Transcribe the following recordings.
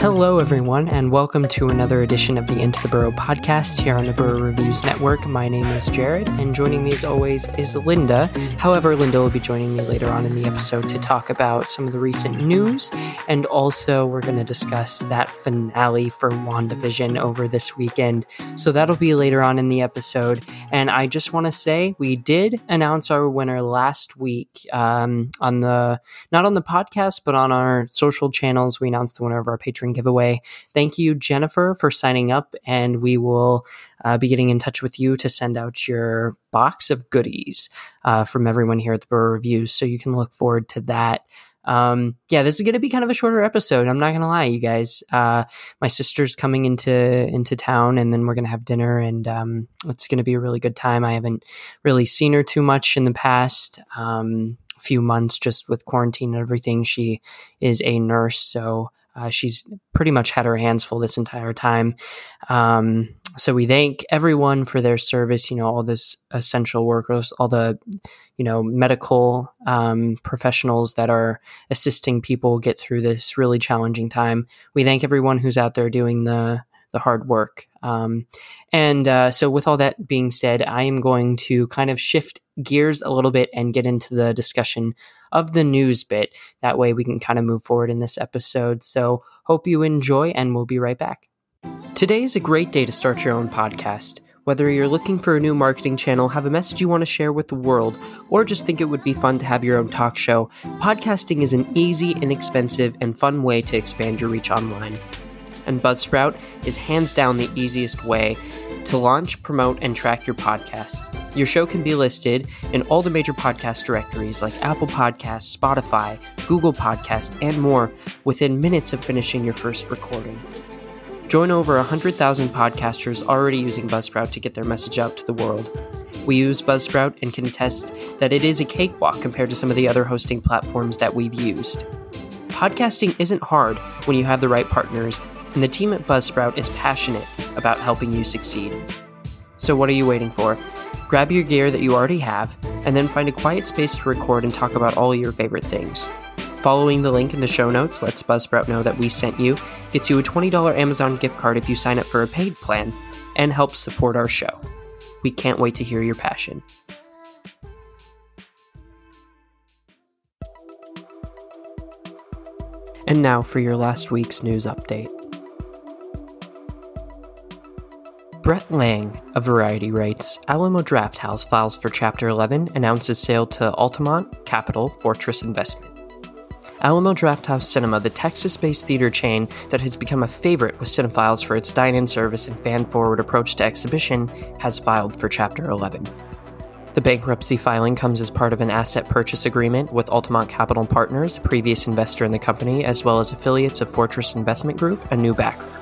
Hello, everyone, and welcome to another edition of the Into the Burrow podcast here on the Burrow Reviews Network. My name is Jared, and joining me as always is Linda. However, Linda will be joining me later on in the episode to talk about some of the recent news, and also we're going to discuss that finale for WandaVision over this weekend. So that'll be later on in the episode. And I just want to say we did announce our winner last week um, on the not on the podcast, but on our social channels. We announced the winner of our Patreon giveaway. Thank you, Jennifer, for signing up, and we will uh, be getting in touch with you to send out your box of goodies uh, from everyone here at the Burrow Reviews. So you can look forward to that. Um, yeah, this is going to be kind of a shorter episode. I'm not going to lie, you guys. Uh, my sister's coming into into town, and then we're going to have dinner, and um, it's going to be a really good time. I haven't really seen her too much in the past. Um, few months just with quarantine and everything. She is a nurse, so uh, she's pretty much had her hands full this entire time. Um, so we thank everyone for their service. You know, all this essential workers, all the you know medical um, professionals that are assisting people get through this really challenging time. We thank everyone who's out there doing the the hard work. Um, and uh, so, with all that being said, I am going to kind of shift gears a little bit and get into the discussion of the news bit. That way, we can kind of move forward in this episode. So, hope you enjoy, and we'll be right back. Today is a great day to start your own podcast. Whether you're looking for a new marketing channel, have a message you want to share with the world, or just think it would be fun to have your own talk show, podcasting is an easy, inexpensive, and fun way to expand your reach online and Buzzsprout is hands down the easiest way to launch, promote, and track your podcast. Your show can be listed in all the major podcast directories like Apple Podcasts, Spotify, Google Podcast, and more within minutes of finishing your first recording. Join over 100,000 podcasters already using Buzzsprout to get their message out to the world. We use Buzzsprout and can attest that it is a cakewalk compared to some of the other hosting platforms that we've used. Podcasting isn't hard when you have the right partners and the team at Buzzsprout is passionate about helping you succeed. So, what are you waiting for? Grab your gear that you already have, and then find a quiet space to record and talk about all your favorite things. Following the link in the show notes lets Buzzsprout know that we sent you, gets you a $20 Amazon gift card if you sign up for a paid plan, and helps support our show. We can't wait to hear your passion. And now for your last week's news update. Brent Lang of Variety writes Alamo Drafthouse files for Chapter 11, announces sale to Altamont Capital Fortress Investment. Alamo Drafthouse Cinema, the Texas based theater chain that has become a favorite with cinephiles for its dine in service and fan forward approach to exhibition, has filed for Chapter 11. The bankruptcy filing comes as part of an asset purchase agreement with Altamont Capital Partners, a previous investor in the company, as well as affiliates of Fortress Investment Group, a new backer.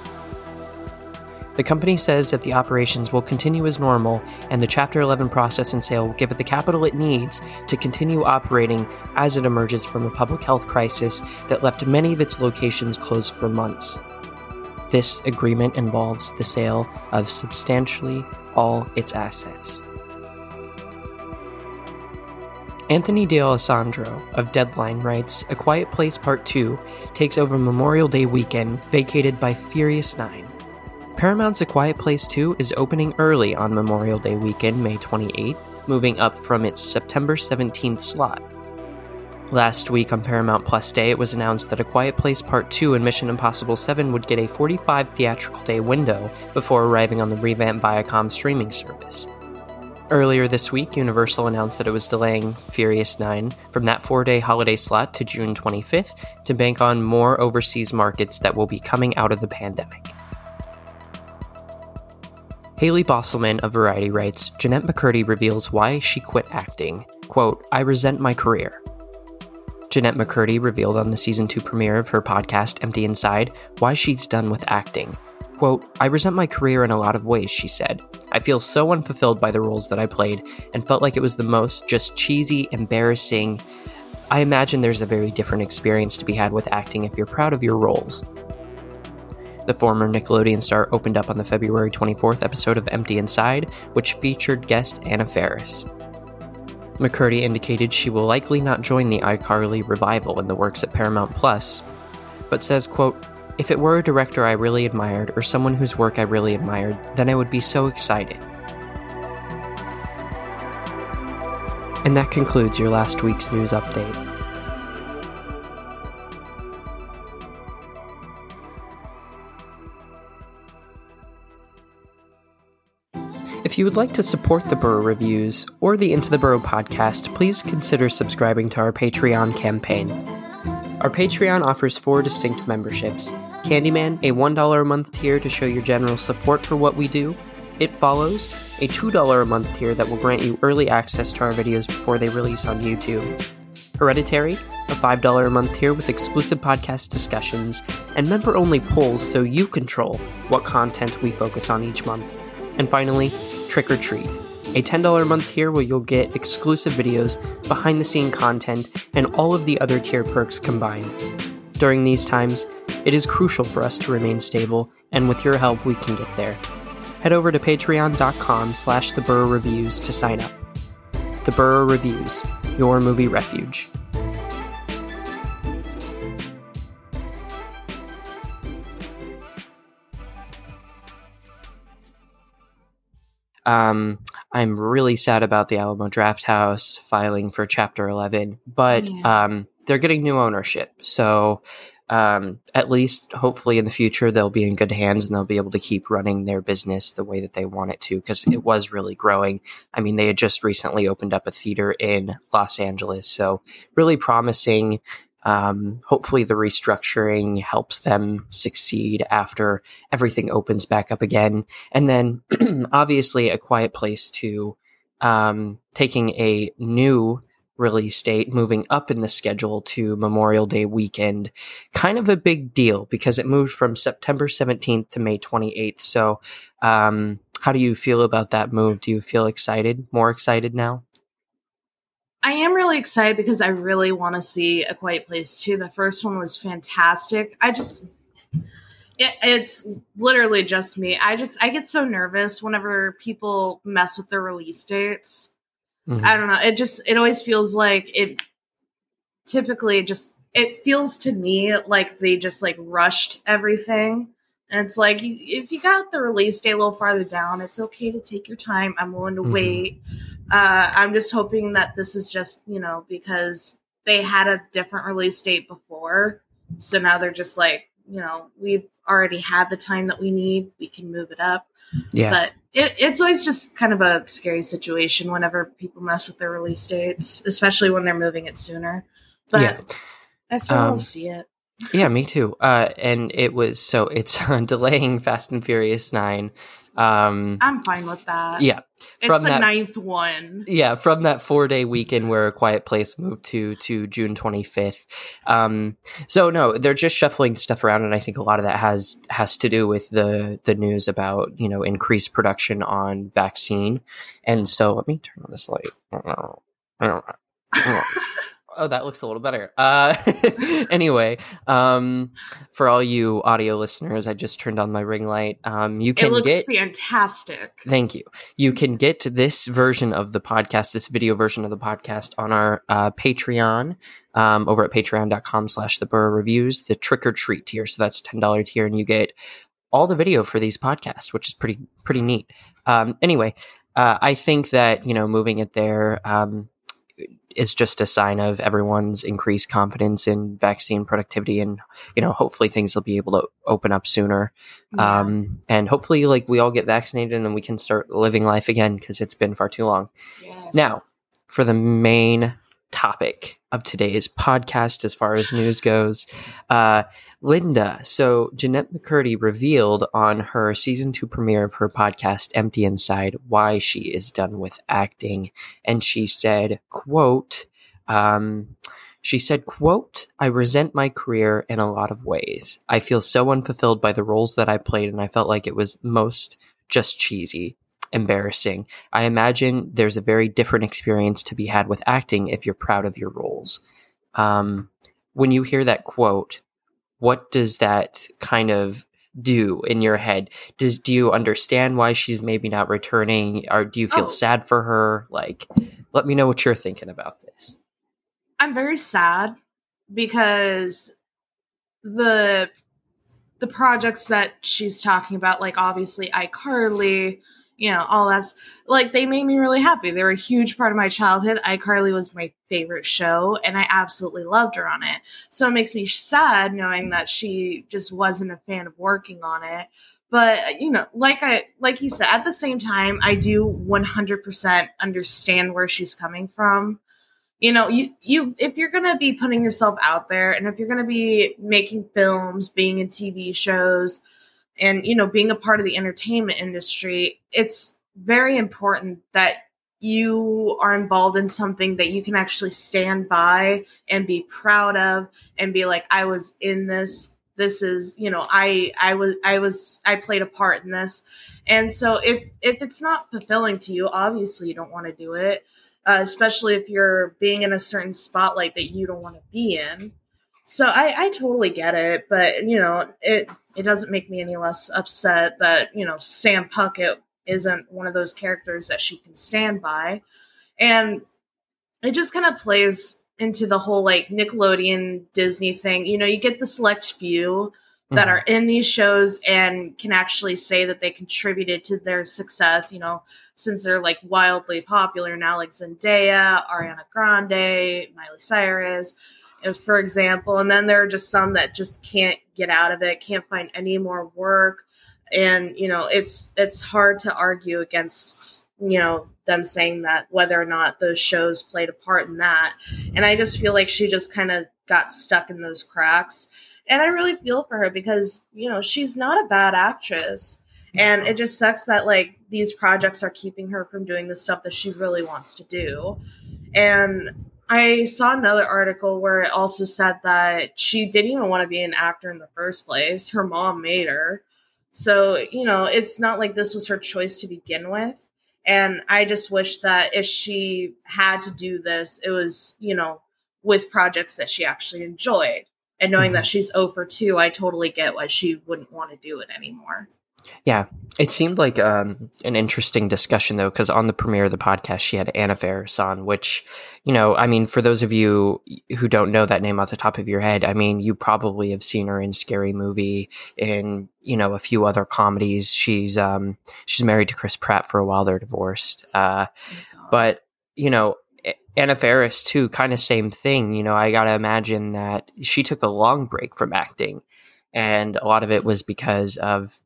The company says that the operations will continue as normal and the Chapter 11 process and sale will give it the capital it needs to continue operating as it emerges from a public health crisis that left many of its locations closed for months. This agreement involves the sale of substantially all its assets. Anthony D'Alessandro of Deadline writes A Quiet Place Part 2 takes over Memorial Day weekend, vacated by Furious 9. Paramount's A Quiet Place 2 is opening early on Memorial Day weekend, May 28th, moving up from its September 17th slot. Last week on Paramount Plus Day, it was announced that A Quiet Place Part 2 and Mission Impossible 7 would get a 45 theatrical day window before arriving on the revamped Viacom streaming service. Earlier this week, Universal announced that it was delaying Furious 9 from that four day holiday slot to June 25th to bank on more overseas markets that will be coming out of the pandemic. Haley Bosselman of Variety writes Jennette McCurdy reveals why she quit acting. Quote, I resent my career. Jennette McCurdy revealed on the season 2 premiere of her podcast, Empty Inside, why she's done with acting. Quote, I resent my career in a lot of ways, she said. I feel so unfulfilled by the roles that I played and felt like it was the most just cheesy, embarrassing. I imagine there's a very different experience to be had with acting if you're proud of your roles. The former Nickelodeon star opened up on the February 24th episode of Empty Inside, which featured guest Anna Faris. McCurdy indicated she will likely not join the iCarly revival in the works at Paramount Plus, but says, quote, If it were a director I really admired or someone whose work I really admired, then I would be so excited. And that concludes your last week's news update. If you would like to support the Burrow Reviews or the Into the Burrow podcast, please consider subscribing to our Patreon campaign. Our Patreon offers four distinct memberships Candyman, a $1 a month tier to show your general support for what we do. It Follows, a $2 a month tier that will grant you early access to our videos before they release on YouTube. Hereditary, a $5 a month tier with exclusive podcast discussions and member only polls so you control what content we focus on each month. And finally, Trick or Treat, a $10 a month tier where you'll get exclusive videos, behind the scene content, and all of the other tier perks combined. During these times, it is crucial for us to remain stable, and with your help, we can get there. Head over to patreon.com slash the Reviews to sign up. The Burrow Reviews, your movie refuge. Um, I'm really sad about the Alamo Drafthouse filing for Chapter 11, but Yeah. um, they're getting new ownership. So um, at least, hopefully, in the future, they'll be in good hands and they'll be able to keep running their business the way that they want it to because it was really growing. I mean, they had just recently opened up a theater in Los Angeles. So, really promising. Um, hopefully, the restructuring helps them succeed after everything opens back up again. And then, obviously, A Quiet Place 2 um, taking a new release date, moving up in the schedule to Memorial Day weekend. Kind of a big deal because it moved from September 17th to May 28th. So, um, how do you feel about that move? Do you feel excited, more excited now? I am really excited because I really want to see A Quiet Place too. The first one was fantastic. I just, it, it's literally just me. I just, I get so nervous whenever people mess with their release dates. Mhm. I don't know. It just, it always feels like it, typically just, it feels to me like they just like rushed everything. And it's like, you, if you got the release date a little farther down, it's okay to take your time. I'm willing to Mhm. wait. Uh, I'm just hoping that this is just, you know, because they had a different release date before. So now they're just like, you know, we've already had the time that we need. We can move it up. yeah. But it, it's always just kind of a scary situation whenever people mess with their release dates, especially when they're moving it sooner. But Yeah. I still Um, want to see it. Yeah, me too. Uh, and it was so it's delaying Fast and Furious Nine. Um, I'm fine with that. yeah, it's from the that- ninth one. yeah, from that four day weekend where A Quiet Place moved to to June twenty fifth. Um, so no, they're just shuffling stuff around, and I think a lot of that has has to do with the the news about you know increased production on vaccine. And so let me turn on this light. Oh, that looks a little better. Uh, anyway, um, for all you audio listeners, I just turned on my ring light. Um, you it can looks get. fantastic. Thank you. You can get this version of the podcast, this video version of the podcast, on our uh, Patreon um, over at patreon.com slash the Burrow Reviews, the trick or treat tier. So that's $10 tier, and you get all the video for these podcasts, which is pretty pretty neat. Um, anyway, uh, I think that you know moving it there um, is just a sign of everyone's increased confidence in vaccine productivity, and you know hopefully things will be able to open up sooner, Yeah. um, and hopefully like we all get vaccinated and we can start living life again because it's been far too long. Yes. Now, for the main topic of today's podcast, as far as news goes, uh, Linda. So, Jennette McCurdy revealed on her season two premiere of her podcast, Empty Inside, why she is done with acting. And she said, quote, um, she said, quote, I resent my career in a lot of ways. I feel so unfulfilled by the roles that I played, and I felt like it was most just cheesy embarrassing. I imagine there's a very different experience to be had with acting if you're proud of your roles. Um, when you hear that quote, what does that kind of do in your head? Does do you understand why she's maybe not returning, or do you feel Oh. sad for her? Like, let me know what you're thinking about this. I'm very sad because the the projects that she's talking about, like obviously iCarly, you know, all that's like they made me really happy. They were a huge part of my childhood. iCarly was my favorite show, and I absolutely loved her on it. So it makes me sad knowing that she just wasn't a fan of working on it. But you know, like I like you said, at the same time, I do 100% understand where she's coming from. You know, you you if you're gonna be putting yourself out there, and if you're gonna be making films, being in TV shows, and you know being a part of the entertainment industry it's very important that you are involved in something that you can actually stand by and be proud of and be like i was in this. This is you know i i was i was i played a part in this. And so if if it's not fulfilling to you obviously you don't want to do it uh, especially if you're being in a certain spotlight that you don't want to be in so I, I totally get it, but you know, it it doesn't make me any less upset that, you know, Sam Puckett isn't one of those characters that she can stand by. And it just kind of plays into the whole like Nickelodeon Disney thing. You know, you get the select few that mm-hmm. are in these shows and can actually say that they contributed to their success, you know, since they're like wildly popular now, like Zendaya, Ariana Grande, Miley Cyrus for example. And then there are just some that just can't get out of it, can't find any more work. And, you know, it's it's hard to argue against, you know, them saying that whether or not those shows played a part in that. And I just feel like she just kind of got stuck in those cracks. And I really feel for her because, you know, she's not a bad actress. And it just sucks that like these projects are keeping her from doing the stuff that she really wants to do. And I saw another article where it also said that she didn't even want to be an actor in the first place. Her mom made her. So, you know, it's not like this was her choice to begin with. And I just wish that if she had to do this, it was, you know, with projects that she actually enjoyed. And knowing mm-hmm. that she's over 2, I totally get why she wouldn't want to do it anymore. Yeah, it seemed like um, an interesting discussion though, because on the premiere of the podcast, she had Anna Faris on, which, you know, I mean, for those of you who don't know that name off the top of your head, I mean, you probably have seen her in Scary Movie, in you know a few other comedies. She's um, she's married to Chris Pratt for a while; they're divorced. Uh, oh but you know, Anna Faris too, kind of same thing. You know, I gotta imagine that she took a long break from acting, and a lot of it was because of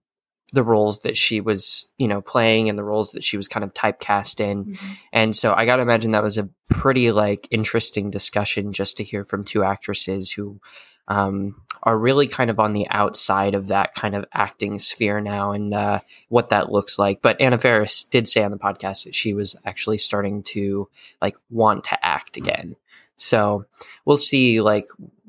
the roles that she was, you know, playing and the roles that she was kind of typecast in. Mm-hmm. And so I got to imagine that was a pretty like interesting discussion just to hear from two actresses who um, are really kind of on the outside of that kind of acting sphere now and uh, what that looks like. But Anna Faris did say on the podcast that she was actually starting to like want to act again. So we'll see like,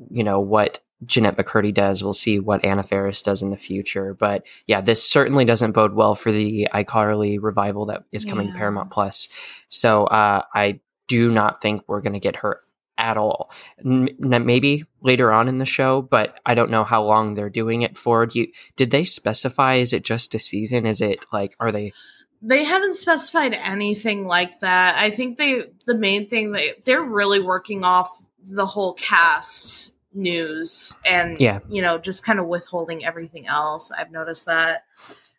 you know, what Jennette McCurdy does. We'll see what Anna Faris does in the future. But yeah, this certainly doesn't bode well for the iCarly revival that is coming yeah. to Paramount Plus. So uh, I do not think we're going to get her at all. N- maybe later on in the show, but I don't know how long they're doing it for. Do you, did they specify? Is it just a season? Is it like, are they? They haven't specified anything like that. I think they, the main thing they, they're really working off the whole cast news and yeah. you know just kind of withholding everything else. I've noticed that.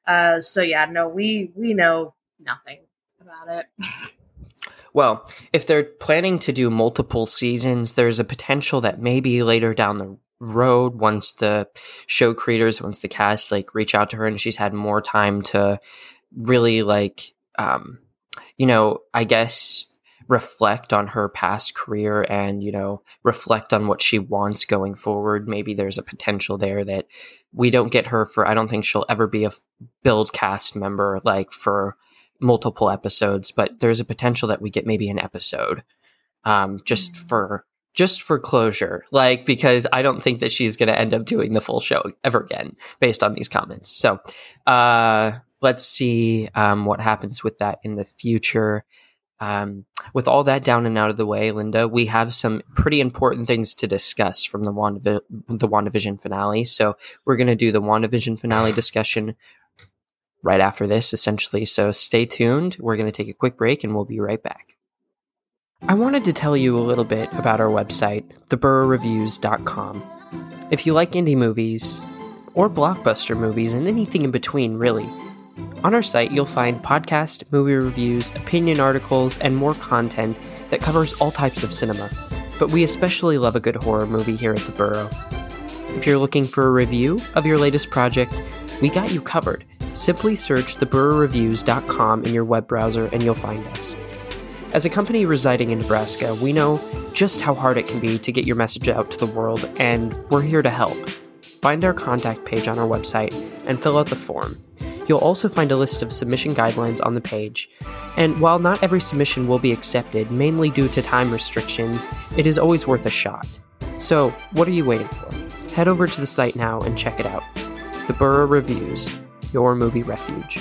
Uh so yeah no we we know nothing about it. Well if they're planning to do multiple seasons there's a potential that maybe later down the road once the show creators once the cast like reach out to her and she's had more time to really like um you know i guess reflect on her past career and you know reflect on what she wants going forward. Maybe there's a potential there that we don't get her for i don't think she'll ever be a build cast member like for multiple episodes but there's a potential that we get maybe an episode um, just mm-hmm. for just for closure like because i don't think that she's going to end up doing the full show ever again based on these comments. So uh let's see um, what happens with that in the future um, with all that down and out of the way, Linda, we have some pretty important things to discuss from the WandaVi- the WandaVision finale. So we're going to do the WandaVision finale discussion right after this, essentially. So stay tuned. We're going to take a quick break and we'll be right back. I wanted to tell you a little bit about our website, theburrowreviews.com. If you like indie movies, or blockbuster movies and anything in between, really. On our site, you'll find podcast, movie reviews, opinion articles, and more content that covers all types of cinema. But we especially love a good horror movie here at the Burrow. If you're looking for a review of your latest project, we got you covered. Simply search theburrowreviews.com in your web browser and you'll find us. As a company residing in Nebraska, we know just how hard it can be to get your message out to the world, and we're here to help. Find our contact page on our website and fill out the form. You'll also find a list of submission guidelines on the page. And while not every submission will be accepted, mainly due to time restrictions, it is always worth a shot. So, what are you waiting for? Head over to the site now and check it out. The Burrow Reviews, your movie refuge.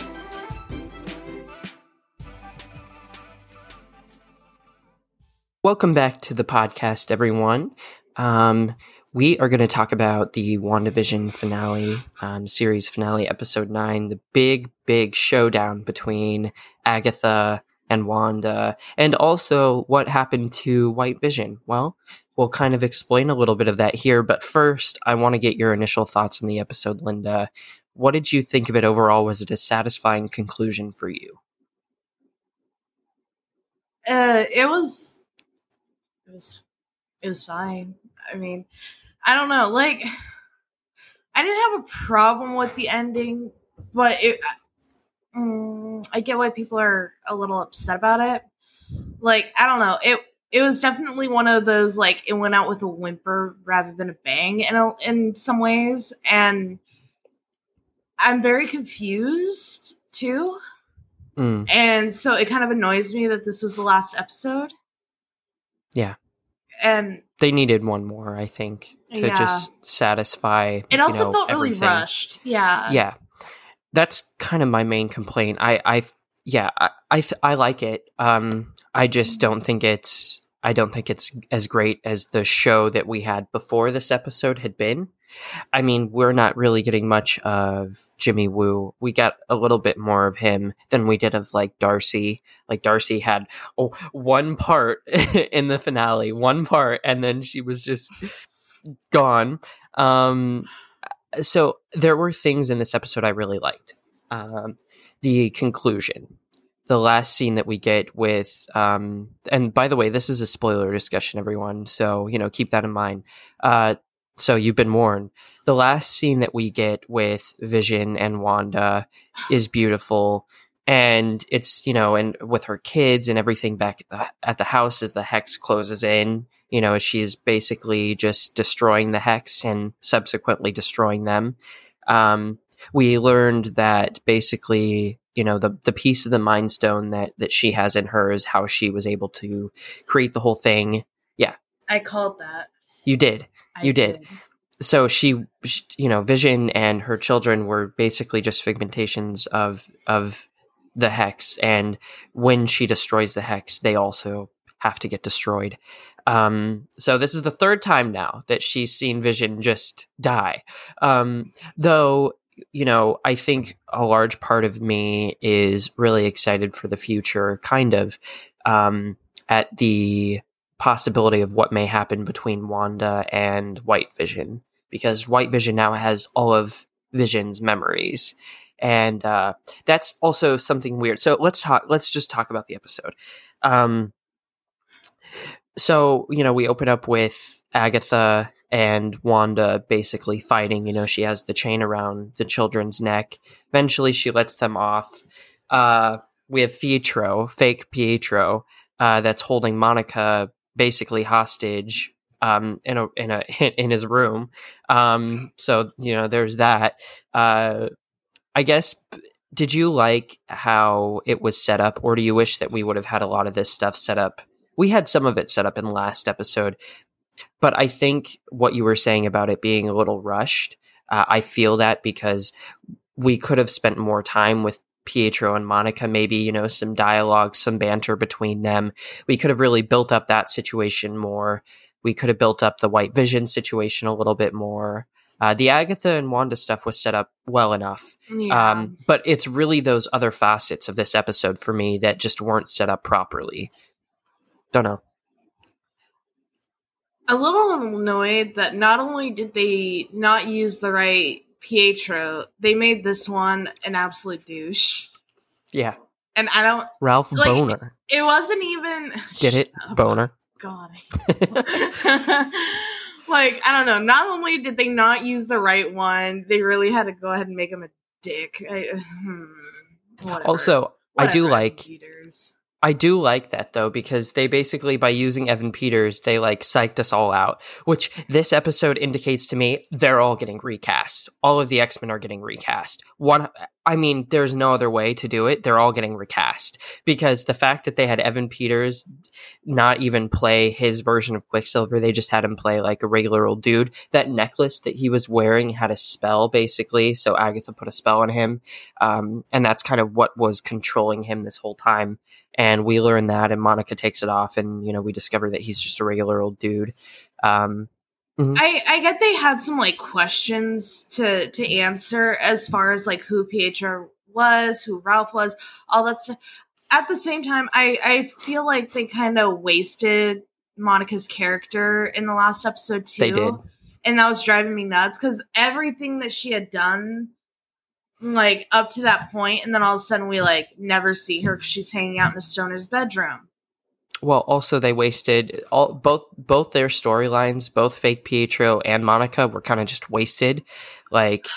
Welcome back to the podcast, everyone. Um, we are going to talk about the WandaVision finale, um, series finale, episode nine, the big, big showdown between Agatha and Wanda, and also what happened to White Vision. Well, we'll kind of explain a little bit of that here, but first, I want to get your initial thoughts on the episode, Linda. What did you think of it overall? Was it a satisfying conclusion for you? Uh, it was it was it was fine. I mean, I don't know, like I didn't have a problem with the ending, but it um, I get why people are a little upset about it. Like, I don't know. It it was definitely one of those like it went out with a whimper rather than a bang in a, in some ways and I'm very confused too. Mm. And so it kind of annoys me that this was the last episode. Yeah. And They needed one more, I think, to Yeah. just satisfy. it also know, felt really rushed. Yeah. yeah that's kind of my main complaint i i yeah i I, th- I like it um i just don't think it's i don't think it's as great as the show that we had before this episode had been i mean we're not really getting much of jimmy woo we got a little bit more of him than we did of like darcy like darcy had oh, one part in the finale one part and then she was just gone um so there were things in this episode I really liked. Um, the conclusion, the last scene that we get with, um, and by the way, this is a spoiler discussion, everyone. So you know, keep that in mind. Uh, so you've been warned. The last scene that we get with Vision and Wanda is beautiful, and it's you know, and with her kids and everything back at the, at the house as the hex closes in. You know, she's basically just destroying the hex and subsequently destroying them. Um, we learned that basically, you know, the the piece of the Mind Stone that that she has in her is how she was able to create the whole thing. Yeah i called that. You did. I You did. so she, sh you know vision and her children were basically just figmentations of of the hex and when she destroys the hex they also have to get destroyed. Um so this is the third time now that she's seen vision just die. Um though you know i think a large part of me is really excited for the future kind of um at the possibility of what may happen between wanda and white vision because White Vision now has all of Vision's memories. And uh, that's also something weird. So let's talk. Let's just talk about the episode. Um, so you know, we open up with Agatha and Wanda basically fighting. You know, she has the chain around the children's neck. Eventually, she lets them off. Uh, we have Pietro, fake Pietro, uh, that's holding Monica basically hostage um, in a in a in his room. Um, so you know, there's that. Uh, I guess. Did you like how it was set up, or do you wish that we would have had a lot of this stuff set up? We had some of it set up in the last episode, but I think what you were saying about it being a little rushed, uh, I feel that because we could have spent more time with Pietro and Monica, maybe, you know, some dialogue, some banter between them. We could have really built up that situation more. We could have built up the White Vision situation a little bit more. Uh, the Agatha and Wanda stuff was set up well enough. Yeah. Um, but it's really those other facets of this episode for me that just weren't set up properly. Don't know. a little annoyed that not only did they not use the right Pietro, they made this one an absolute douche. Yeah. And I don't Ralph Like- Boner. it wasn't even Get it? Up. Boner. God. like, I don't know. Not only did they not use the right one, they really had to go ahead and make him a dick. I, hmm, whatever. also, I do like. I do like that though because they basically by using Evan Peters they like psyched us all out, which this episode indicates to me they're all getting recast. All of the X-Men are getting recast. One I mean there's no other way to do it. They're all getting recast because the fact that they had Evan Peters not even play his version of Quicksilver, they just had him play like a regular old dude. That necklace that he was wearing had a spell basically, so Agatha put a spell on him. Um, and that's kind of what was controlling him this whole time and we learn that and monica takes it off and you know we discover that he's just a regular old dude um Mm-hmm. I, I get they had some like questions to to answer as far as like who Pietro was, who Ralph was, all that stuff. At the same time, I I feel like they kind of wasted Monica's character in the last episode too. they did and that was driving me nuts because everything that she had done like up to that point and then all of a sudden we like never see her because she's hanging out in a stoner's bedroom well also they wasted all both both their storylines both fake pietro and monica were kind of just wasted. Like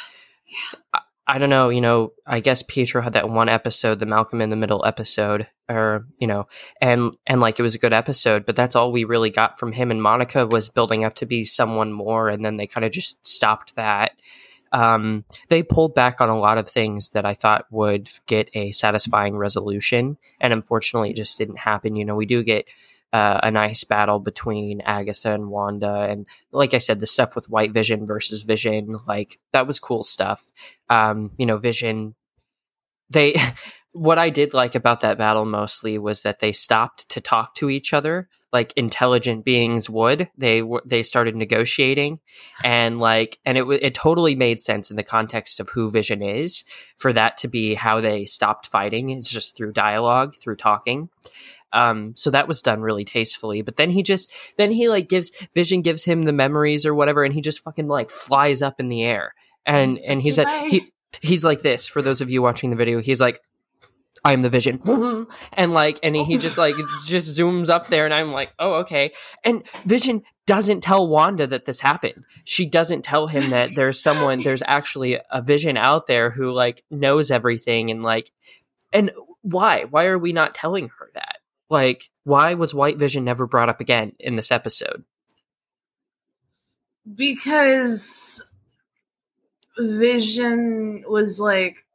I, I don't know you know i guess pietro had that one episode the malcolm in the middle episode or you know and and like it was a good episode but that's all we really got from him and monica was building up to be someone more and then they kind of just stopped that um, they pulled back on a lot of things that I thought would get a satisfying resolution, and unfortunately, it just didn't happen. You know, we do get uh, a nice battle between Agatha and Wanda, and like I said, the stuff with White Vision versus Vision, like that was cool stuff. Um, you know, Vision, they. What I did like about that battle mostly was that they stopped to talk to each other like intelligent beings would. They they started negotiating, and like, and it it totally made sense in the context of who Vision is for that to be how they stopped fighting. It's just through dialogue, through talking. Um, so that was done really tastefully. But then he just then he like gives Vision gives him the memories or whatever, and he just fucking like flies up in the air, and and he's at he he's like this for those of you watching the video. He's like. I am the vision. And like, and he, he just like, just zooms up there, and I'm like, oh, okay. And Vision doesn't tell Wanda that this happened. She doesn't tell him that there's someone, there's actually a vision out there who like knows everything and like, and why? Why are we not telling her that? Like, why was White Vision never brought up again in this episode? because Vision was like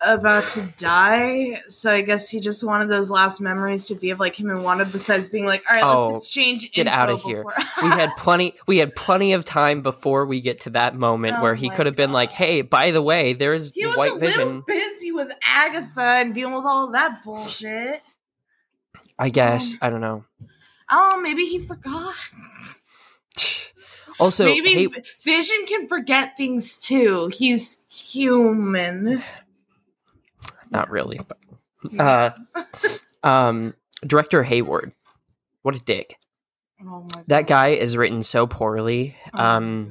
about to die, so I guess he just wanted those last memories to be of like him and Wanda. Besides being like, all right, Oh, let's exchange. get info of here. We had plenty, we had plenty of time before we get to that moment Oh where he could have been like, hey, by the way, there's he was White a Vision. little busy with Agatha and dealing with all of that bullshit. I guess. Um, I don't know. Oh, maybe he forgot. Also, maybe hey, Vision can forget things too. He's human. Not really, but uh, um, director Hayward, what a dick. Oh my That guy is written so poorly. Oh Um,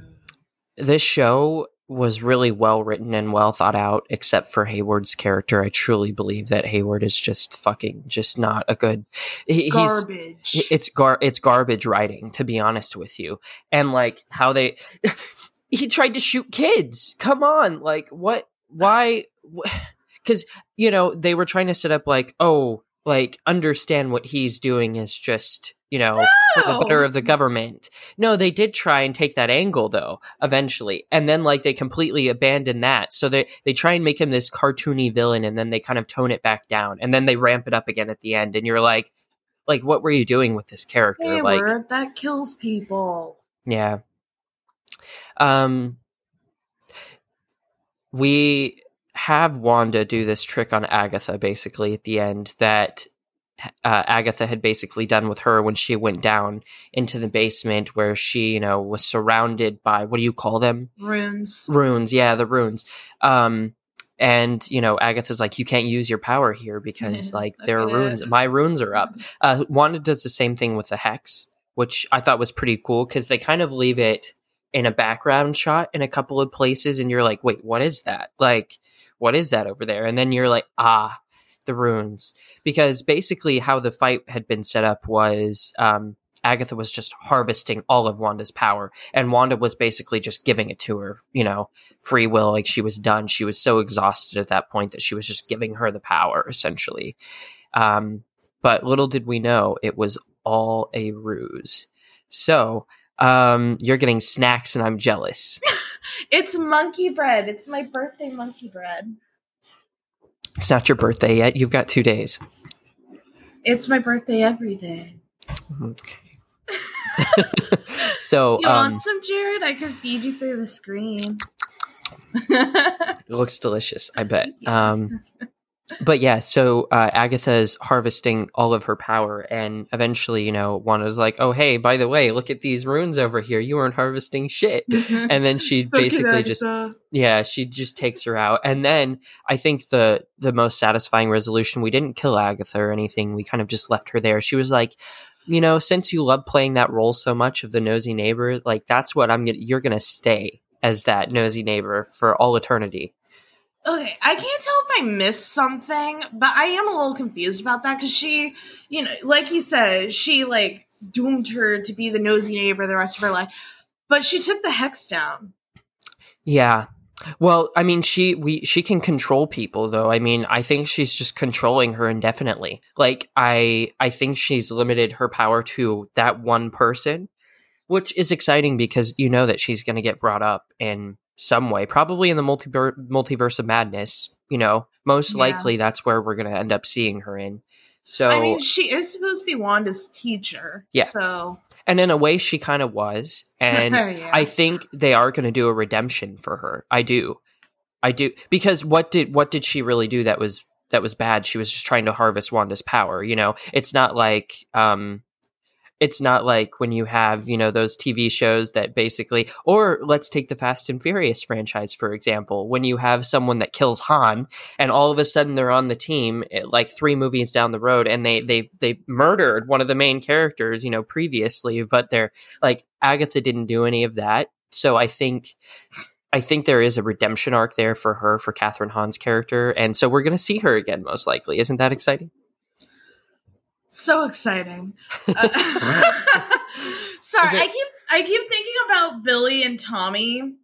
God. this show was really well written and well thought out, except for Hayward's character. I truly believe that Hayward is just fucking, just not a good. he- He's garbage. it's gar it's garbage writing to be honest with you and like how they he tried to shoot kids come on like what why because you know they were trying to set up like oh like understand what he's doing is just you know for the better of the government. No they did try and take that angle though eventually and then like they completely abandon that. So they they try and make him this cartoony villain and then they kind of tone it back down and then they ramp it up again at the end and you're like like what were you doing with this character? Like Hayward, that kills people. yeah. Um we have wanda do this trick on agatha basically at the end that uh, agatha had basically done with her when she went down into the basement where she you know was surrounded by what do you call them? Runes. runes yeah the runes. Um and you know agatha's like you can't use your power here because like there are runes my runes are up. Uh wanda does the same thing with the hex which i thought was pretty cool because they kind of leave it in a background shot in a couple of places and you're like, wait, what is that? Like, what is that over there? And then you're like, ah, the runes. Because basically how the fight had been set up was um, Agatha was just harvesting all of Wanda's power, and Wanda was basically just giving it to her, you know, free will. Like she was done. She was so exhausted at that point that she was just giving her the power, essentially. Um, but little did we know it was all a ruse. So um, you're getting snacks, and I'm jealous. it's monkey bread. It's my birthday monkey bread. It's not your birthday yet. You've got two days. It's my birthday every day. Okay. so you um, want some, Jared? I can feed you through the screen. it looks delicious. I bet. Um, but yeah, so uh, Agatha's harvesting all of her power, and eventually, you know, Wanda's like, "Oh, hey, by the way, look at these runes over here. You weren't harvesting shit." And then she so basically just, yeah, she just takes her out. And then I think the the most satisfying resolution, we didn't kill Agatha or anything. We kind of just left her there. She was like, you know, since you love playing that role so much of the nosy neighbor, like that's what I'm gonna. You're gonna stay as that nosy neighbor for all eternity. Okay, I can't tell if I missed something, but I am a little confused about that because she, you know, like you said, she like doomed her to be the nosy neighbor the rest of her life, but she took the hex down. Yeah. Well, I mean, she we she can control people though. I mean, I think she's just controlling her indefinitely. Like I I think she's limited her power to that one person, which is exciting because you know that she's going to get brought up in some way, probably in the multiver- multiverse of madness. You know, most yeah. likely that's where we're going to end up seeing her in. So I mean, she is supposed to be Wanda's teacher. Yeah. So and in a way, she kind of was, and yeah. I think they are going to do a redemption for her. I do, I do, because what did what did she really do that was that was bad? She was just trying to harvest Wanda's power. You know, it's not like um, it's not like when you have you know those tv shows that basically or let's take the fast and furious franchise for example when you have someone that kills han and all of a sudden they're on the team eh, like three movies down the road and they they they murdered one of the main characters you know previously but they're like agatha didn't do any of that so i think I think there is a redemption arc there for her, for Kathryn Hahn's character. And so we're going to see her again, most likely. Isn't that exciting? So exciting. Uh, sorry, I keep I keep thinking about Billy and Tommy.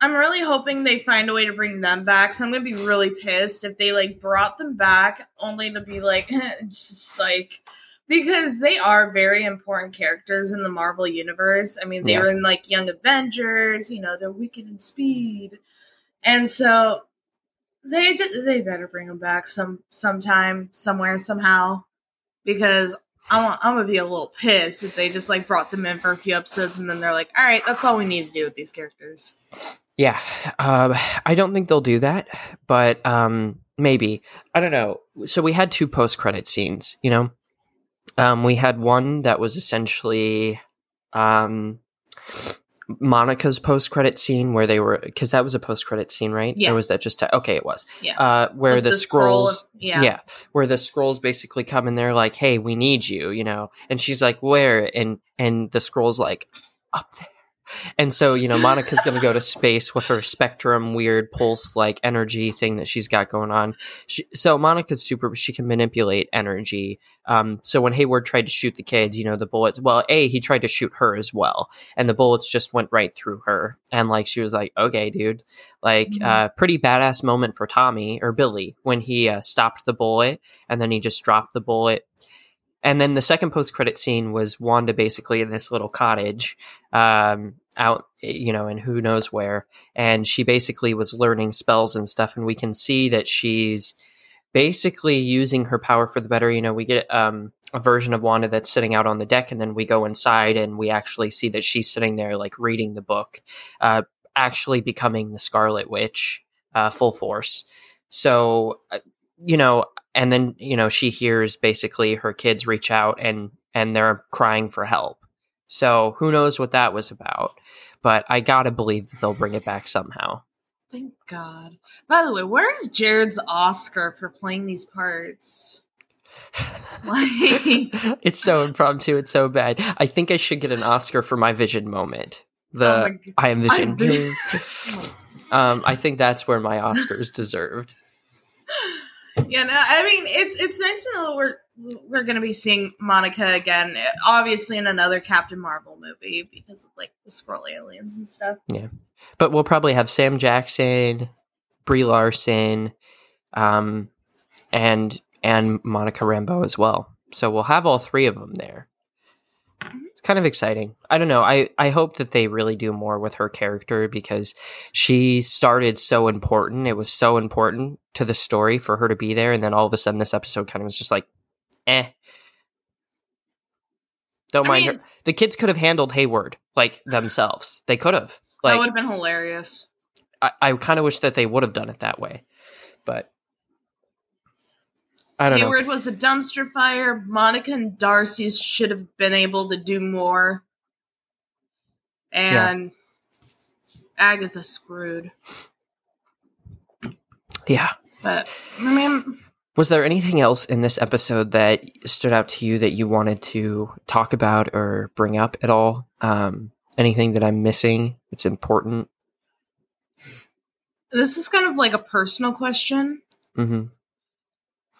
I'm really hoping they find a way to bring them back. So I'm gonna be really pissed if they like brought them back only to be like just like because they are very important characters in the Marvel universe. I mean, they yeah. were in like Young Avengers. You know, they're Wiccan and Speed, and so they they better bring them back some sometime somewhere somehow because I'm, I'm gonna be a little pissed if they just like brought them in for a few episodes and then they're like, all right, that's all we need to do with these characters. Yeah, um, I don't think they'll do that, but um, maybe I don't know. So we had two post credit scenes. You know, um, we had one that was essentially um, Monica's post credit scene where they were because that was a post credit scene, right? Yeah. Or was that just okay? It was. Yeah. Uh, where the, scroll, yeah, yeah, where the scrolls basically come and they're like, "Hey, we need you," you know, and she's like, "Where?" and and the scrolls like, "Up there." And so, you know, Monica's going to go to space with her spectrum weird pulse like energy thing that she's got going on. She, so Monica's super, she can manipulate energy. Um, so when Hayward tried to shoot the kids, you know, the bullets, well, A, he tried to shoot her as well. And the bullets just went right through her. And like, she was like, okay, dude, like, mm-hmm. uh, pretty badass moment for Tommy or Billy when he uh, stopped the bullet and then he just dropped the bullet and then the second post credit scene was Wanda basically in this little cottage um, out, you know, and who knows where. And she basically was learning spells and stuff. And we can see that she's basically using her power for the better. You know, we get um, a version of Wanda that's sitting out on the deck, and then we go inside and we actually see that she's sitting there, like reading the book, uh, actually becoming the Scarlet Witch uh, full force. So, uh, you know, and then you know she hears basically her kids reach out and and they're crying for help so who knows what that was about but i gotta believe that they'll bring it back somehow thank god by the way where's jared's oscar for playing these parts like... it's so impromptu it's so bad i think i should get an oscar for my vision moment The Oh I am Vision. Vision. um, I think that's where my Oscars deserved. Yeah, no, I mean it's it's nice to know we're we're gonna be seeing Monica again, obviously in another Captain Marvel movie because of like the Skrull aliens and stuff. Yeah, but we'll probably have Sam Jackson, Brie Larson, um, and and Monica Rambeau as well. So we'll have all three of them there. It's kind of exciting. I don't know. I I hope that they really do more with her character because she started so important. It was so important to the story for her to be there, and then all of a sudden, this episode kind of was just like, eh. Don't I mind mean- her. The kids could have handled Hayward like themselves. They could have. that Like would have been hilarious. I, I kind of wish that they would have done it that way, but I don't know. Hayward was a dumpster fire. Monica and Darcy should have been able to do more. And Agatha screwed. Yeah. But I mean Was there anything else in this episode that stood out to you that you wanted to talk about or bring up at all? Um, anything that I'm missing? It's important. this is kind of like a personal question. hmm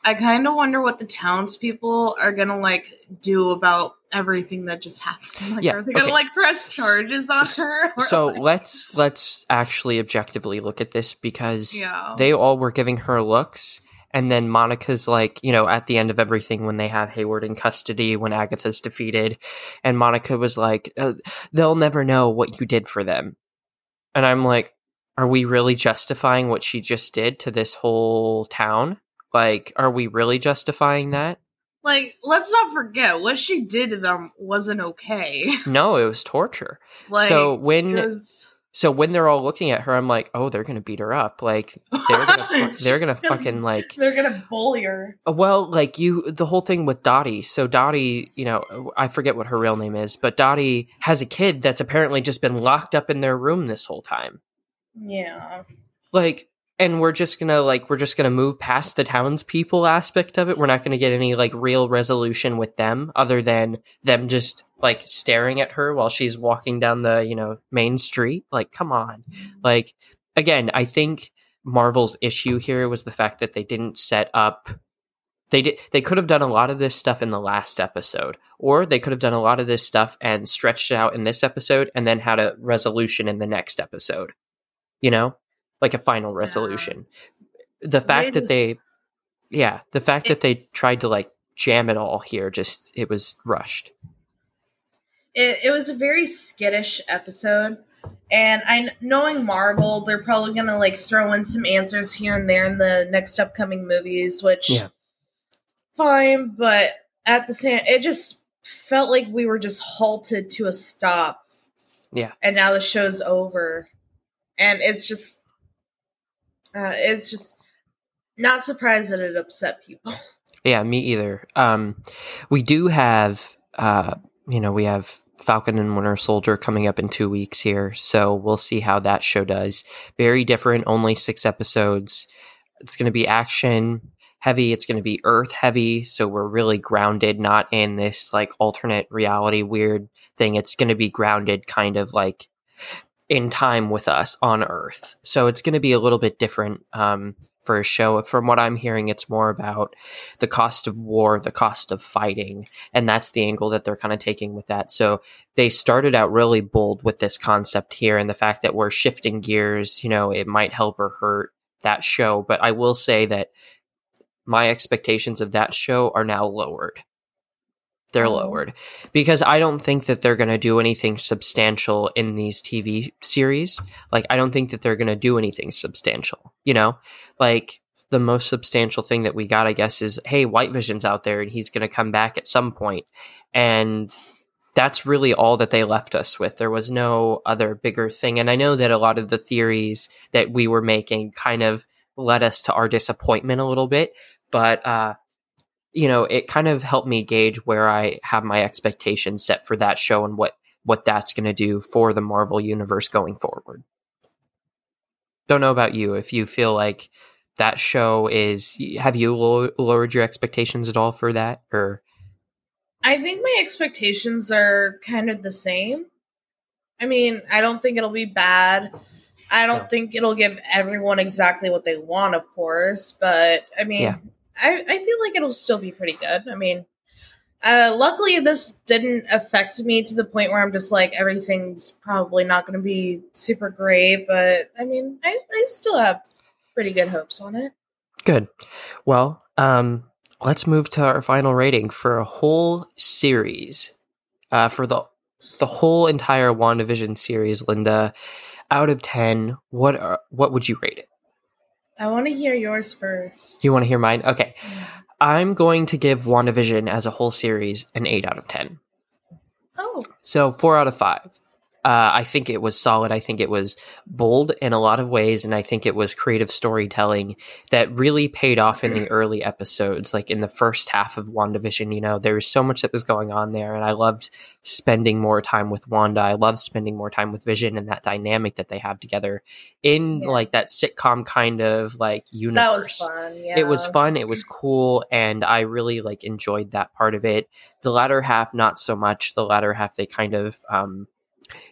I kind of wonder what the townspeople are gonna like do about everything that just happened. Like, Yeah, are they gonna like press charges on her? Or, So like- let's let's actually objectively look at this because yeah, they all were giving her looks and then monica's like you know at the end of everything when they have hayward in custody when agatha's defeated and monica was like uh, they'll never know what you did for them and i'm like are we really justifying what she just did to this whole town like are we really justifying that like let's not forget what she did to them wasn't okay. no it was torture Like so when was, so when they're all looking at her i'm like oh they're gonna beat her up like they're gonna fu- they're gonna fucking like they're gonna bully her. Well, like you, the whole thing with Dottie. So Dottie, you know, I forget what her real name is, but Dottie has a kid that's apparently just been locked up in their room this whole time. Yeah, Like, and we're just gonna like we're just gonna move past the townspeople aspect of it. We're not gonna get any like real resolution with them, other than them just like staring at her while she's walking down the you know main street. Like, come on. Like, again, I think Marvel's issue here was the fact that they didn't set up they did they could have done a lot of this stuff in the last episode or they could have done a lot of this stuff and stretched it out in this episode and then had a resolution in the next episode you know like a final resolution the fact that they yeah the fact It- that they tried to like jam it all here just it was rushed it, it was a very skittish episode. And I knowing Marvel, they're probably gonna like throw in some answers here and there in the next upcoming movies, which Yeah. fine, but at the same it just felt like we were just halted to a stop. Yeah. And now the show's over. And it's just uh, it's just not surprised that it upset people. Yeah, me either. Um, we do have, uh, you know, we have Falcon and Winter Soldier coming up in two weeks here, so we'll see how that show does. Very different, only six episodes. It's going to be action heavy. It's going to be Earth heavy, so we're really grounded, not in this like alternate reality weird thing. It's going to be grounded, kind of like in time with us on Earth. So it's going to be a little bit different um, for a show. From what I'm hearing, it's more about the cost of war, the cost of fighting, and that's the angle that they're kind of taking with that. So they started out really bold with this concept here, and the fact that we're shifting gears, you know, it might help or hurt that show. But I will say that my expectations of that show are now lowered. They're Oh. lowered because I don't think that they're going to do anything substantial in these TV series. Like, I don't think that they're going to do anything substantial, you know? Like, the most substantial thing that we got, I guess, is hey, White Vision's out there and he's going to come back at some point. And that's really all that they left us with. There was no other bigger thing. And I know that a lot of the theories that we were making kind of led us to our disappointment a little bit. But, uh, you know, it kind of helped me gauge where I have my expectations set for that show and what what that's going to do for the Marvel universe going forward. Don't know about you if you feel like that show is have you low, lowered your expectations at all for that or I think my expectations are kind of the same. I mean, I don't think it'll be bad. I don't No. think it'll give everyone exactly what they want, of course, but I mean, Yeah. I, I feel like it'll still be pretty good. I mean, uh, luckily, this didn't affect me to the point where I'm just like, everything's probably not going to be super great, but I mean, I, I still have pretty good hopes on it. Good. Well, um, let's move to our final rating for a whole series. Uh, for the the whole entire WandaVision series, Linda, out of ten, what are, what would you rate it? I want to hear yours first. You want to hear mine? Okay. I'm going to give WandaVision as a whole series an 8 out of 10. Oh, So, 4 out of 5. Uh, I think it was solid. I think it was bold in a lot of ways, and I think it was creative storytelling that really paid off in the early episodes. Like in the first half of WandaVision, you know, there was so much that was going on there, and I loved spending more time with Wanda. I loved spending more time with Vision and that dynamic that they have together in Yeah. like that sitcom kind of like universe that was fun. Yeah. it was fun it was cool and i really like enjoyed that part of it the latter half not so much the latter half they kind of um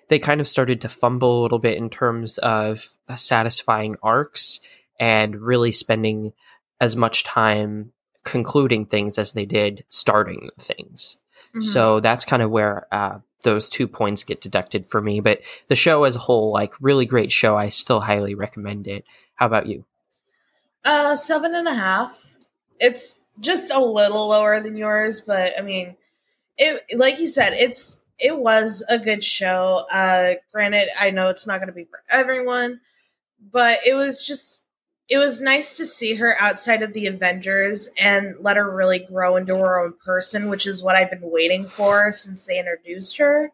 they kind of started to fumble a little bit in terms of uh, satisfying arcs and really spending as much time concluding things as they did starting things Mhm. so that's kind of where uh, those two points get deducted for me but the show as a whole like really great show i still highly recommend it how about you Uh, seven and a half. It's just a little lower than yours, but I mean, it like you said, it's it was a good show. Uh, granted, I know it's not going to be for everyone, but it was just it was nice to see her outside of the Avengers and let her really grow into her own person, which is what I've been waiting for since they introduced her.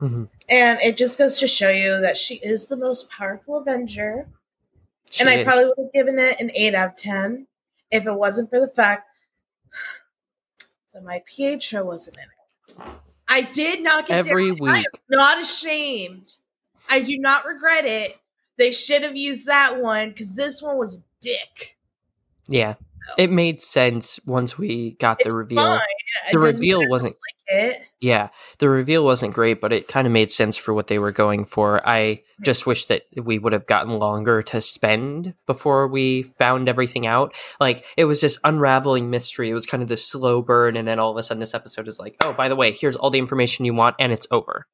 Mhm. And it just goes to show you that she is the most powerful Avenger She and I is. probably would have given it an 8 out of 10 if it wasn't for the fact that my Pietro wasn't in it. I did not get every down. I am week not ashamed. I do not regret it. They should have used that one because this one was dick. Yeah, it made sense once we got the reveal. fine. The reveal wasn't. like it. Yeah, the reveal wasn't great, but it kind of made sense for what they were going for. I just wish that we would have gotten longer to spend before we found everything out. Like it was just unraveling mystery. It was kind of the slow burn, and then all of a sudden, this episode is like, oh, by the way, here's all the information you want, and it's over.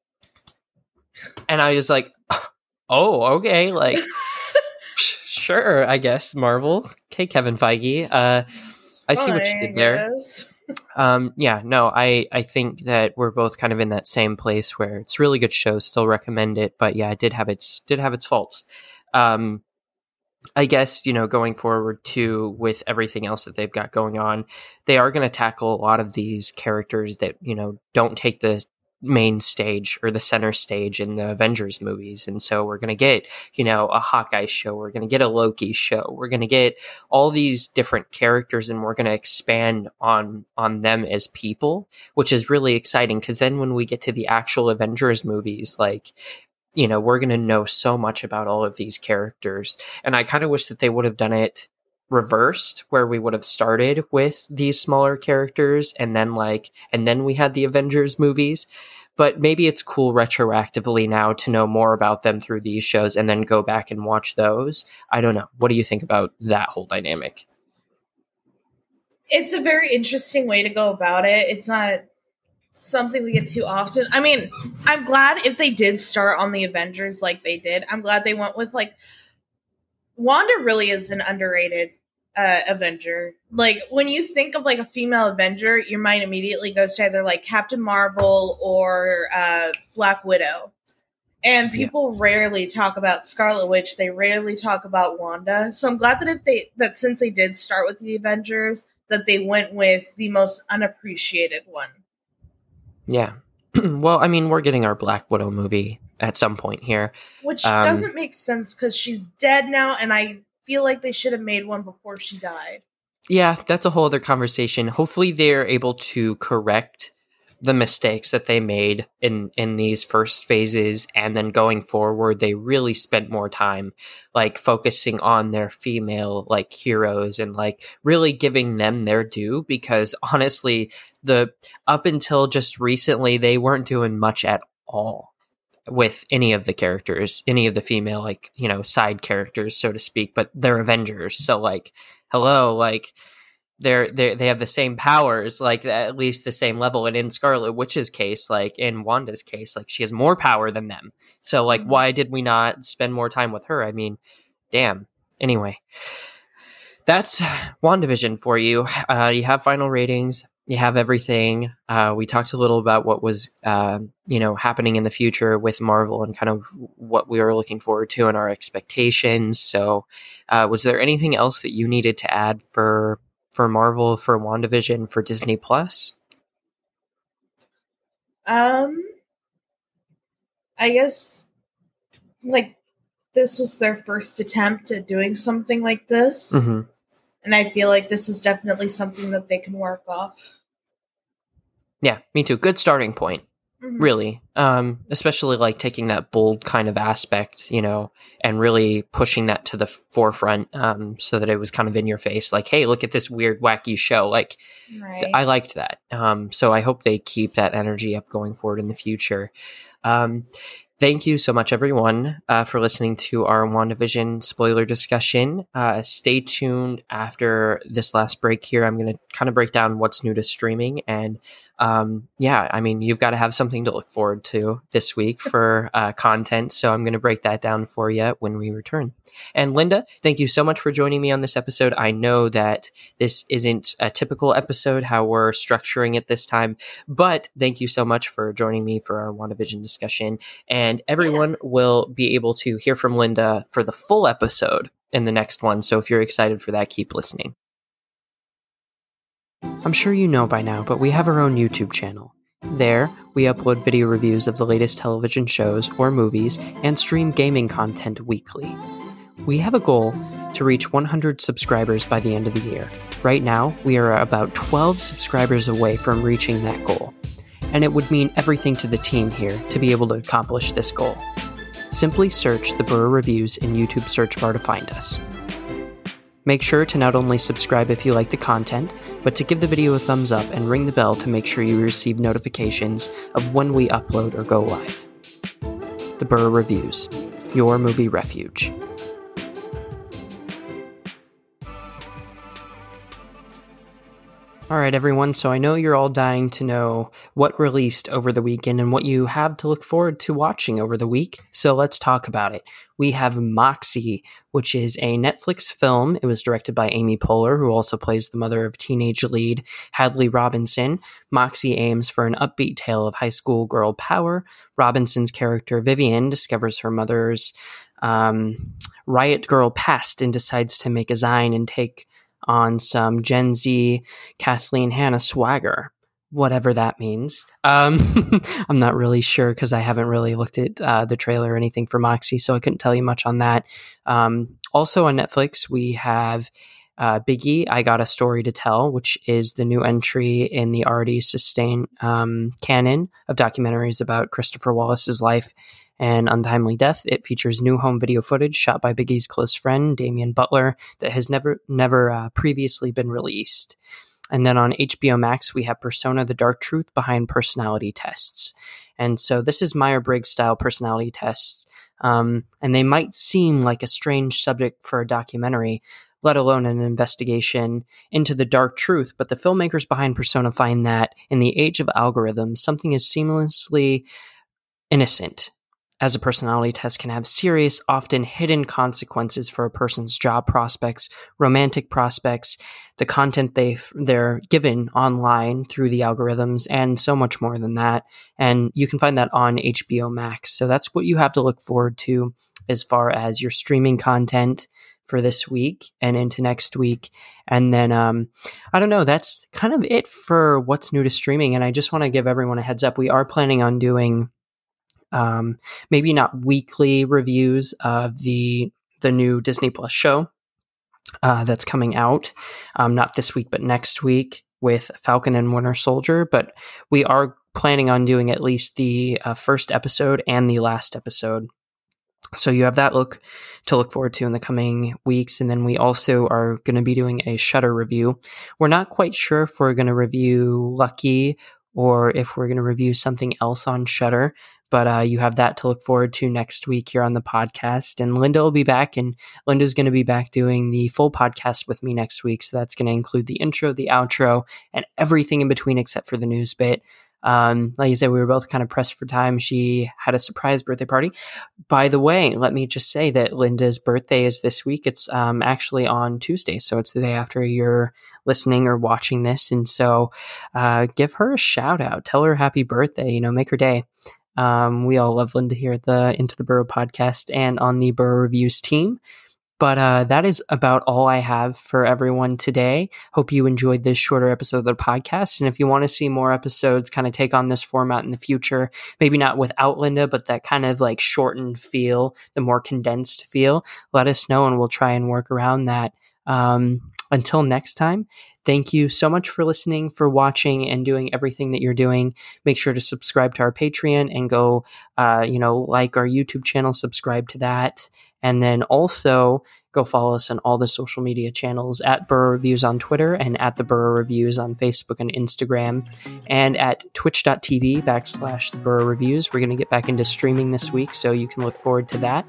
And I was like, oh, okay, like sure, I guess Marvel. Okay, Kevin Feige. Uh, I see what you did there. Um, yeah, no, I, I think that we're both kind of in that same place where it's a really good show, still recommend it, but yeah, it did have its did have its faults. Um, I guess, you know, going forward too with everything else that they've got going on, they are going to tackle a lot of these characters that, you know, don't take the main stage or the center stage in the Avengers movies. And so we're going to get, you know, a Hawkeye show, we're going to get a Loki show, we're going to get all these different characters and we're going to expand on on them as people, which is really exciting because then when we get to the actual Avengers movies like you know, we're going to know so much about all of these characters. And I kind of wish that they would have done it reversed where we would have started with these smaller characters and then like and then we had the Avengers movies but maybe it's cool retroactively now to know more about them through these shows and then go back and watch those. I don't know. What do you think about that whole dynamic? It's a very interesting way to go about it. It's not something we get too often. I mean, I'm glad if they did start on the Avengers like they did. I'm glad they went with like Wanda really is an underrated uh Avenger. Like when you think of like a female Avenger, your mind immediately goes to either like Captain Marvel or uh Black Widow. And Yeah. people rarely talk about Scarlet Witch. They rarely talk about Wanda. So I'm glad that if they that since they did start with the Avengers, that they went with the most unappreciated one. Yeah. well, I mean, we're getting our Black Widow movie at some point here. Which Um, doesn't make sense because she's dead now, and I feel like they should have made one before she died. Yeah, that's a whole other conversation. Hopefully they're able to correct the mistakes that they made in in these first phases and then going forward they really spent more time like focusing on their female like heroes and like really giving them their due because honestly the up until just recently they weren't doing much at all with any of the characters, any of the female like you know side characters, so to speak. But they're Avengers, so like hello, like they're they they have the same powers, like at least the same level. And in Scarlet Witch's case, like in Wanda's case, like she has more power than them. So like, mm-hmm. why did we not spend more time with her? I mean, damn. Anyway, that's WandaVision for you. Uh, you have final ratings. You have everything. Uh, we talked a little about what was, uh, you know, happening in the future with Marvel and kind of what we were looking forward to and our expectations. So, uh, was there anything else that you needed to add for for Marvel, for WandaVision, for Disney Plus? Um, I guess like this was their first attempt at doing something like this. Mm-hmm. And I feel like this is definitely something that they can work off. Yeah, me too. Good starting point. Mm-hmm. Really. Um, especially like taking that bold kind of aspect, you know, and really pushing that to the forefront um, so that it was kind of in your face like, hey, look at this weird, wacky show. Like, right. th- I liked that. Um, so I hope they keep that energy up going forward in the future. Um, Thank you so much, everyone, uh, for listening to our WandaVision spoiler discussion. Uh, stay tuned after this last break here. I'm going to kind of break down what's new to streaming and um, yeah, I mean, you've got to have something to look forward to this week for uh, content. So I'm going to break that down for you when we return. And Linda, thank you so much for joining me on this episode. I know that this isn't a typical episode, how we're structuring it this time, but thank you so much for joining me for our WandaVision discussion. And everyone will be able to hear from Linda for the full episode in the next one. So if you're excited for that, keep listening. I'm sure you know by now, but we have our own YouTube channel. There, we upload video reviews of the latest television shows or movies and stream gaming content weekly. We have a goal to reach 100 subscribers by the end of the year. Right now, we are about 12 subscribers away from reaching that goal. And it would mean everything to the team here to be able to accomplish this goal. Simply search the Burrow Reviews in YouTube search bar to find us. Make sure to not only subscribe if you like the content, but to give the video a thumbs up and ring the bell to make sure you receive notifications of when we upload or go live. The Burrow Reviews, your movie refuge. All right, everyone. So I know you're all dying to know what released over the weekend and what you have to look forward to watching over the week. So let's talk about it. We have Moxie, which is a Netflix film. It was directed by Amy Poehler, who also plays the mother of teenage lead Hadley Robinson. Moxie aims for an upbeat tale of high school girl power. Robinson's character Vivian discovers her mother's um, riot grrrl past and decides to make a zine and take on some Gen Z Kathleen Hanna swagger, whatever that means. Um, I'm not really sure because I haven't really looked at uh, the trailer or anything for Moxie, so I couldn't tell you much on that. Um, also on Netflix, we have uh, Biggie, I Got a Story to Tell, which is the new entry in the already sustained um, canon of documentaries about Christopher Wallace's life and untimely death. It features new home video footage shot by Biggie's close friend Damion Butler that has never never uh, previously been released. And then on HBO Max, we have Persona: The Dark Truth Behind Personality Tests. And so this is Myers-Briggs style personality tests, um, and they might seem like a strange subject for a documentary, let alone an investigation into the dark truth. But the filmmakers behind Persona find that in the age of algorithms, something is seamlessly innocent as a personality test can have serious, often hidden consequences for a person's job prospects, romantic prospects, the content they they're given online through the algorithms, and so much more than that. And you can find that on HBO Max. So that's what you have to look forward to as far as your streaming content for this week and into next week. And then, um, I don't know, that's kind of it for what's new to streaming. And I just want to give everyone a heads up. We are planning on doing um, maybe not weekly reviews of the the new Disney Plus show uh, that's coming out, um, not this week but next week with Falcon and Winter Soldier. But we are planning on doing at least the uh, first episode and the last episode. So you have that look to look forward to in the coming weeks, and then we also are going to be doing a Shudder review. We're not quite sure if we're going to review Lucky or if we're going to review something else on Shudder, but uh, you have that to look forward to next week here on the podcast. And Linda will be back, and Linda's going to be back doing the full podcast with me next week. So that's going to include the intro, the outro, and everything in between except for the news bit. Um, like you said, we were both kind of pressed for time. She had a surprise birthday party. By the way, let me just say that Linda's birthday is this week. It's um, actually on Tuesday, so it's the day after you're listening or watching this. And so, uh, give her a shout out. Tell her happy birthday. You know, make her day. Um, we all love Linda here at the Into the Burrow podcast and on the Burrow Reviews team. But uh, that is about all I have for everyone today. Hope you enjoyed this shorter episode of the podcast. And if you want to see more episodes kind of take on this format in the future, maybe not without Linda, but that kind of like shortened feel, the more condensed feel, let us know and we'll try and work around that. Um, until next time, thank you so much for listening, for watching, and doing everything that you're doing. Make sure to subscribe to our Patreon and go, uh, you know, like our YouTube channel, subscribe to that. And then also go follow us on all the social media channels at Burrow Reviews on Twitter and at the Burrow Reviews on Facebook and Instagram and at twitch.tv backslash the Burrow Reviews. We're going to get back into streaming this week, so you can look forward to that.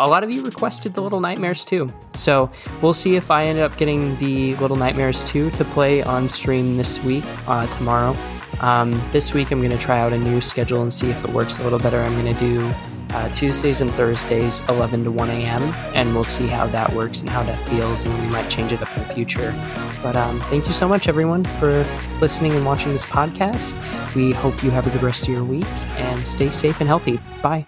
A lot of you requested the Little Nightmares 2. So we'll see if I end up getting the Little Nightmares 2 to play on stream this week, uh, tomorrow. Um, this week, I'm going to try out a new schedule and see if it works a little better. I'm going to do uh, Tuesdays and Thursdays, 11 to 1 a.m., and we'll see how that works and how that feels, and we might change it up in the future. But um, thank you so much, everyone, for listening and watching this podcast. We hope you have a good rest of your week and stay safe and healthy. Bye.